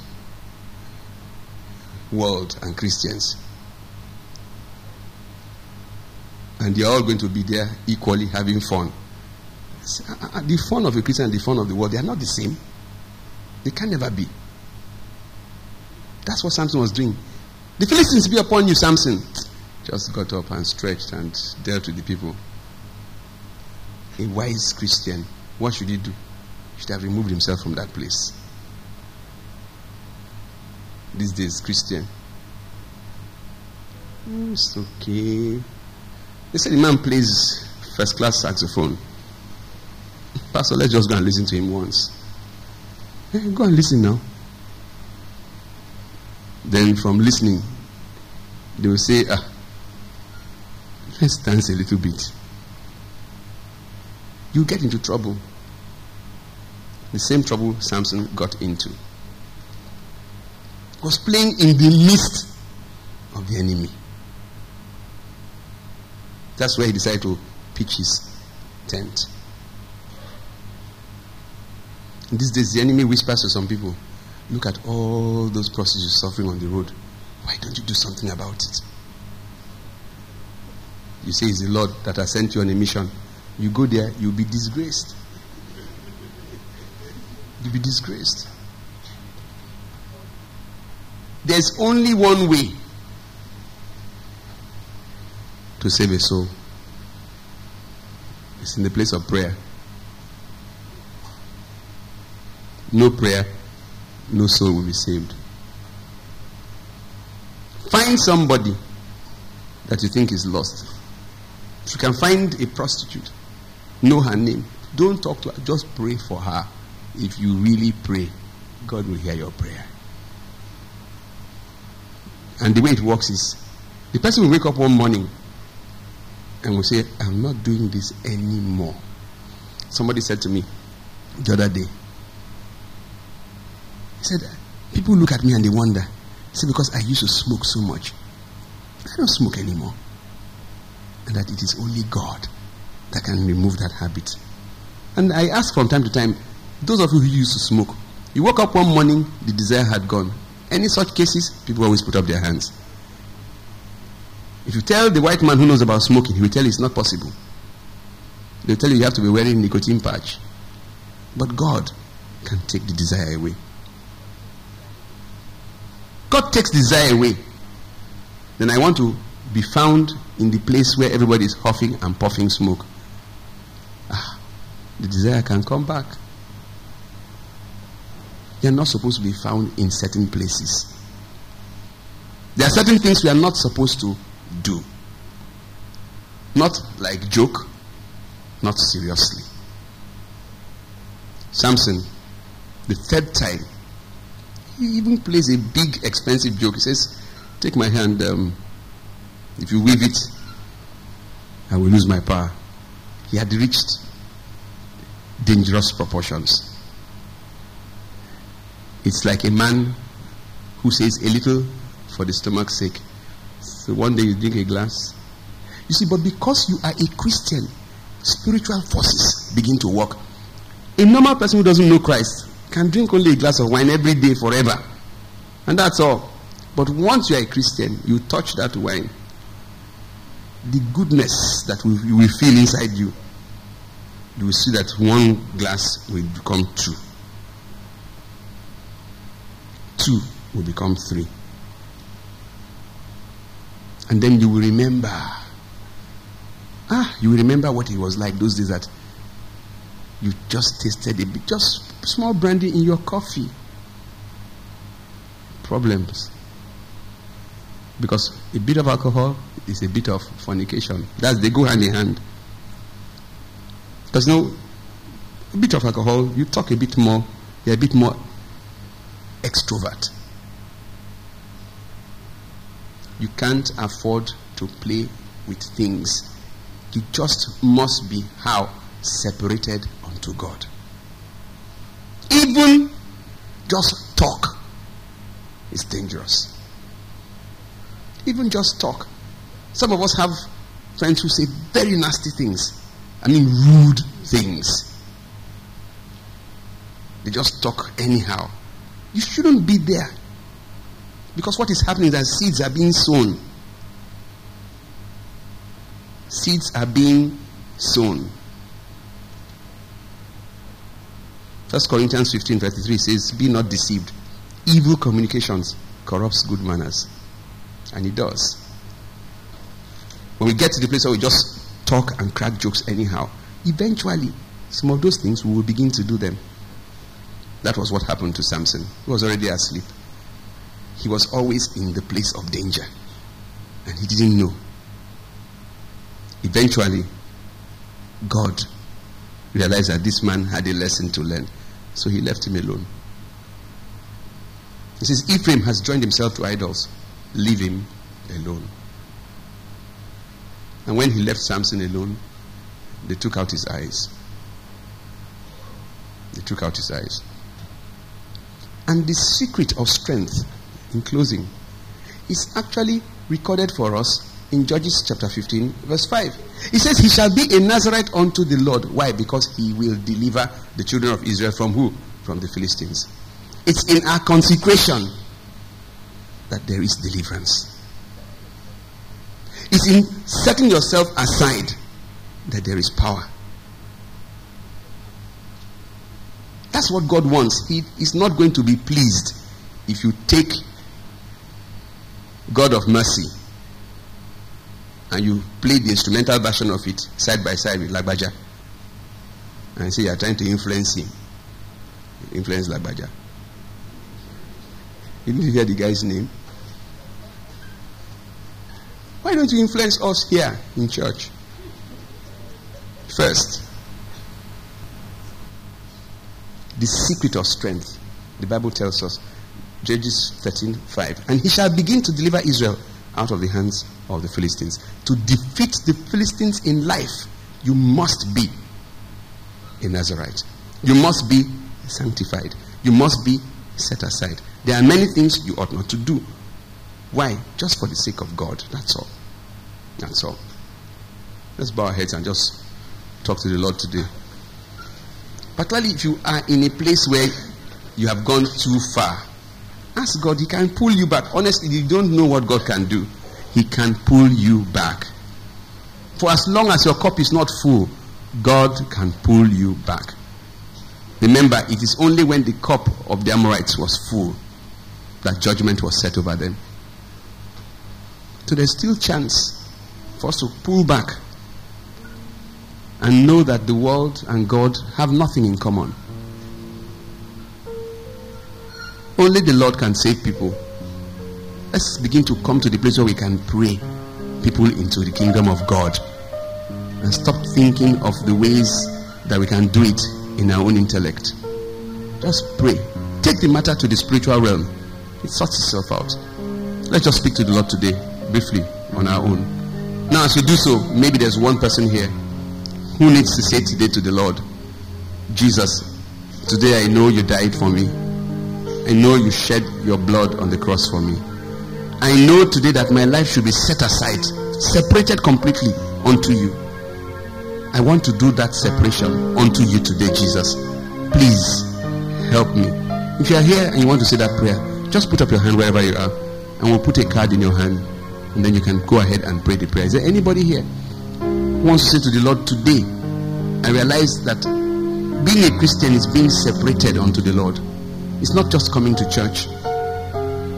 world and Christians. And they are all going to be there equally having fun. Uh, uh, the fun of a Christian and the fun of the world, they are not the same. They can never be. That's what Samson was doing. The Philistines be upon you, Samson. Just got up and stretched and dealt with the people. A wise Christian, what should he do? He should have removed himself from that place. These days, Christian. Oh, it's okay. They said the man plays first class saxophone. Pastor, let's just go and listen to him once. Hey, go and listen now. Then from listening, they will say, ah, let's dance a little bit. You get into trouble. The same trouble Samson got into. Was playing in the midst of the enemy. That's where he decided to pitch his tent. These days, the enemy whispers to some people, Look at all those prostitutes suffering on the road. Why don't you do something about it? You say it's the Lord that has sent you on a mission. You go there, you'll be disgraced. You'll be disgraced. There's only one way to save a soul. It's in the place of prayer. No prayer, no soul will be saved. Find somebody that you think is lost. If you can find a prostitute, know her name. Don't talk to her, just pray for her. If you really pray, God will hear your prayer. And the way it works is the person will wake up one morning and will say, I'm not doing this anymore. Somebody said to me the other day, he said, People look at me and they wonder. See, because I used to smoke so much. I don't smoke anymore. And that it is only God that can remove that habit. And I ask from time to time, those of you who used to smoke, you woke up one morning, the desire had gone. Any such cases, people always put up their hands. If you tell the white man who knows about smoking, he will tell you it's not possible. They'll tell you you have to be wearing nicotine patch. But God can take the desire away. God takes desire away. Then I want to be found in the place where everybody is huffing and puffing smoke. Ah, the desire can come back. They are not supposed to be found in certain places. There are certain things we are not supposed to do. Not like joke, not seriously. Samson, the third time, he even plays a big, expensive joke. He says, Take my hand, um, if you weave it, I will lose my power. He had reached dangerous proportions. It's like a man who says a little for the stomach's sake. So one day you drink a glass. You see, but because you are a Christian, spiritual forces begin to work. A normal person who doesn't know Christ can drink only a glass of wine every day forever. And that's all. But once you are a Christian, you touch that wine. The goodness that you will feel inside you, you will see that one glass will become two. Two will become three. And then you will remember. Ah, you will remember what it was like those days that you just tasted a bit, just small brandy in your coffee. Problems. Because a bit of alcohol is a bit of fornication. That's they go hand in hand. There's no a bit of alcohol, you talk a bit more, you're a bit more extrovert. You can't afford to play with things. You just must be how separated unto God. Even just talk is dangerous. Even just talk. Some of us have friends who say very nasty things. I mean, rude things. They just talk anyhow. You shouldn't be there. Because what is happening is that seeds are being sown. Seeds are being sown. First Corinthians 15 33 says, Be not deceived. Evil communications corrupts good manners. And it does. When we get to the place where we just talk and crack jokes anyhow, eventually, some of those things we will begin to do them. That was what happened to Samson. He was already asleep. He was always in the place of danger. And he didn't know. Eventually, God realized that this man had a lesson to learn. So he left him alone. He says, Ephraim has joined himself to idols. Leave him alone. And when he left Samson alone, they took out his eyes. They took out his eyes. And the secret of strength, in closing, is actually recorded for us in Judges chapter 15, verse 5. He says, He shall be a Nazarite unto the Lord. Why? Because he will deliver the children of Israel from who? From the Philistines. It's in our consecration that there is deliverance. It's in setting yourself aside that there is power. That's what God wants. He is not going to be pleased if you take God of mercy and you play the instrumental version of it side by side with Lagbaja and say you are trying to influence him. Influence Lagbaja. Didn't you hear the guy's name? Why don't you influence us here in church? First, the secret of strength. The Bible tells us, Judges 13 5. And he shall begin to deliver Israel out of the hands of the Philistines. To defeat the Philistines in life, you must be a Nazarite. You must be sanctified. You must be set aside. There are many things you ought not to do. Why? Just for the sake of God. That's all. That's all. Let's bow our heads and just talk to the Lord today. Particularly if you are in a place where you have gone too far. Ask God, He can pull you back. Honestly, you don't know what God can do. He can pull you back. For as long as your cup is not full, God can pull you back. Remember, it is only when the cup of the Amorites was full that judgment was set over them. So there's still chance for us to pull back and know that the world and God have nothing in common. Only the Lord can save people. Let's begin to come to the place where we can pray people into the kingdom of God and stop thinking of the ways that we can do it in our own intellect. Just pray. Take the matter to the spiritual realm. It sorts itself out. Let's just speak to the Lord today, briefly, on our own. Now, as we do so, maybe there's one person here who needs to say today to the Lord, Jesus, today I know you died for me. I know you shed your blood on the cross for me. I know today that my life should be set aside, separated completely unto you. I want to do that separation unto you today, Jesus. Please help me. If you are here and you want to say that prayer, just put up your hand wherever you are, and we'll put a card in your hand, and then you can go ahead and pray the prayer. Is there anybody here who wants to say to the Lord today? I realize that being a Christian is being separated unto the Lord. It's not just coming to church.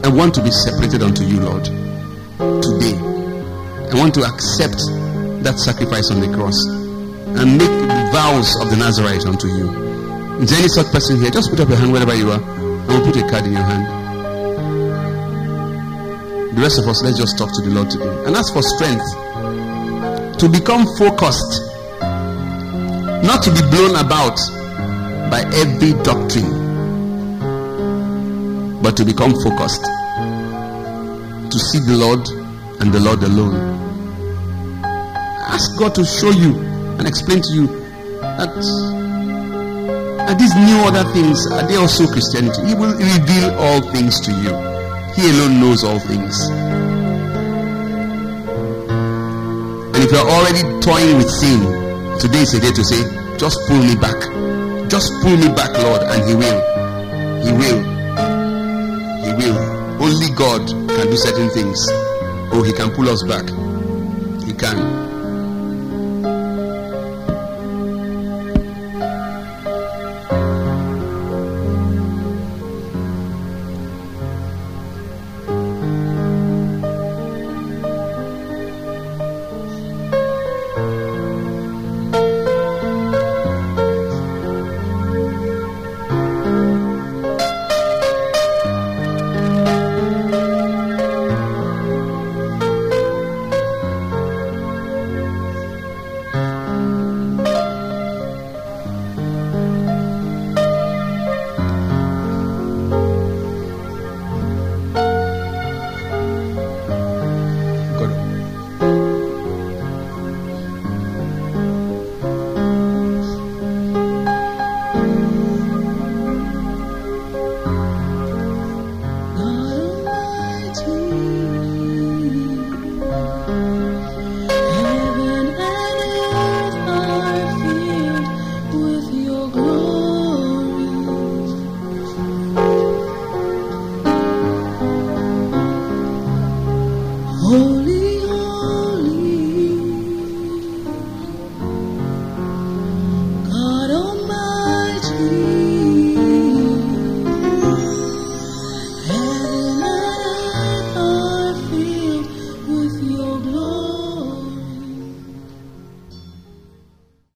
I want to be separated unto you, Lord. Today. I want to accept that sacrifice on the cross and make vows of the Nazarite unto you. Is there any such person here? Just put up your hand wherever you are, and we'll put a card in your hand. The rest of us, let's just talk to the Lord today and ask for strength to become focused, not to be blown about by every doctrine, but to become focused, to see the Lord and the Lord alone. Ask God to show you and explain to you that are these new other things are they also Christianity? He will reveal all things to you. He alone knows all things. And if you're already toying with sin, today is a day to say, just pull me back. Just pull me back, Lord, and He will. He will. Will. Only God can do certain things. Oh, He can pull us back. He can.